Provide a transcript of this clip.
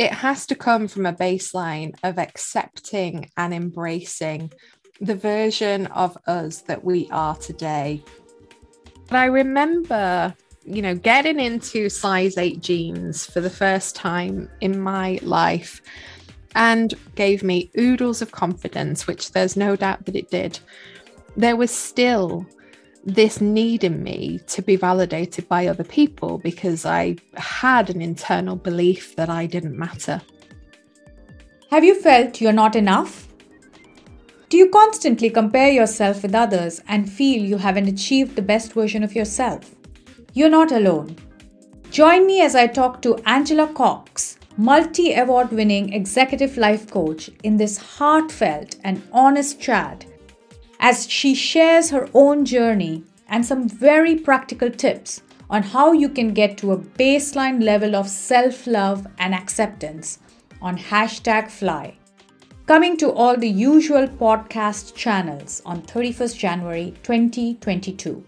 it has to come from a baseline of accepting and embracing the version of us that we are today. But I remember, you know, getting into size 8 jeans for the first time in my life and gave me oodles of confidence, which there's no doubt that it did. There was still this need in me to be validated by other people because I had an internal belief that I didn't matter. Have you felt you're not enough? Do you constantly compare yourself with others and feel you haven't achieved the best version of yourself? You're not alone. Join me as I talk to Angela Cox, multi award winning executive life coach, in this heartfelt and honest chat as she shares her own journey and some very practical tips on how you can get to a baseline level of self love and acceptance on hashtag fly. Coming to all the usual podcast channels on 31st January 2022.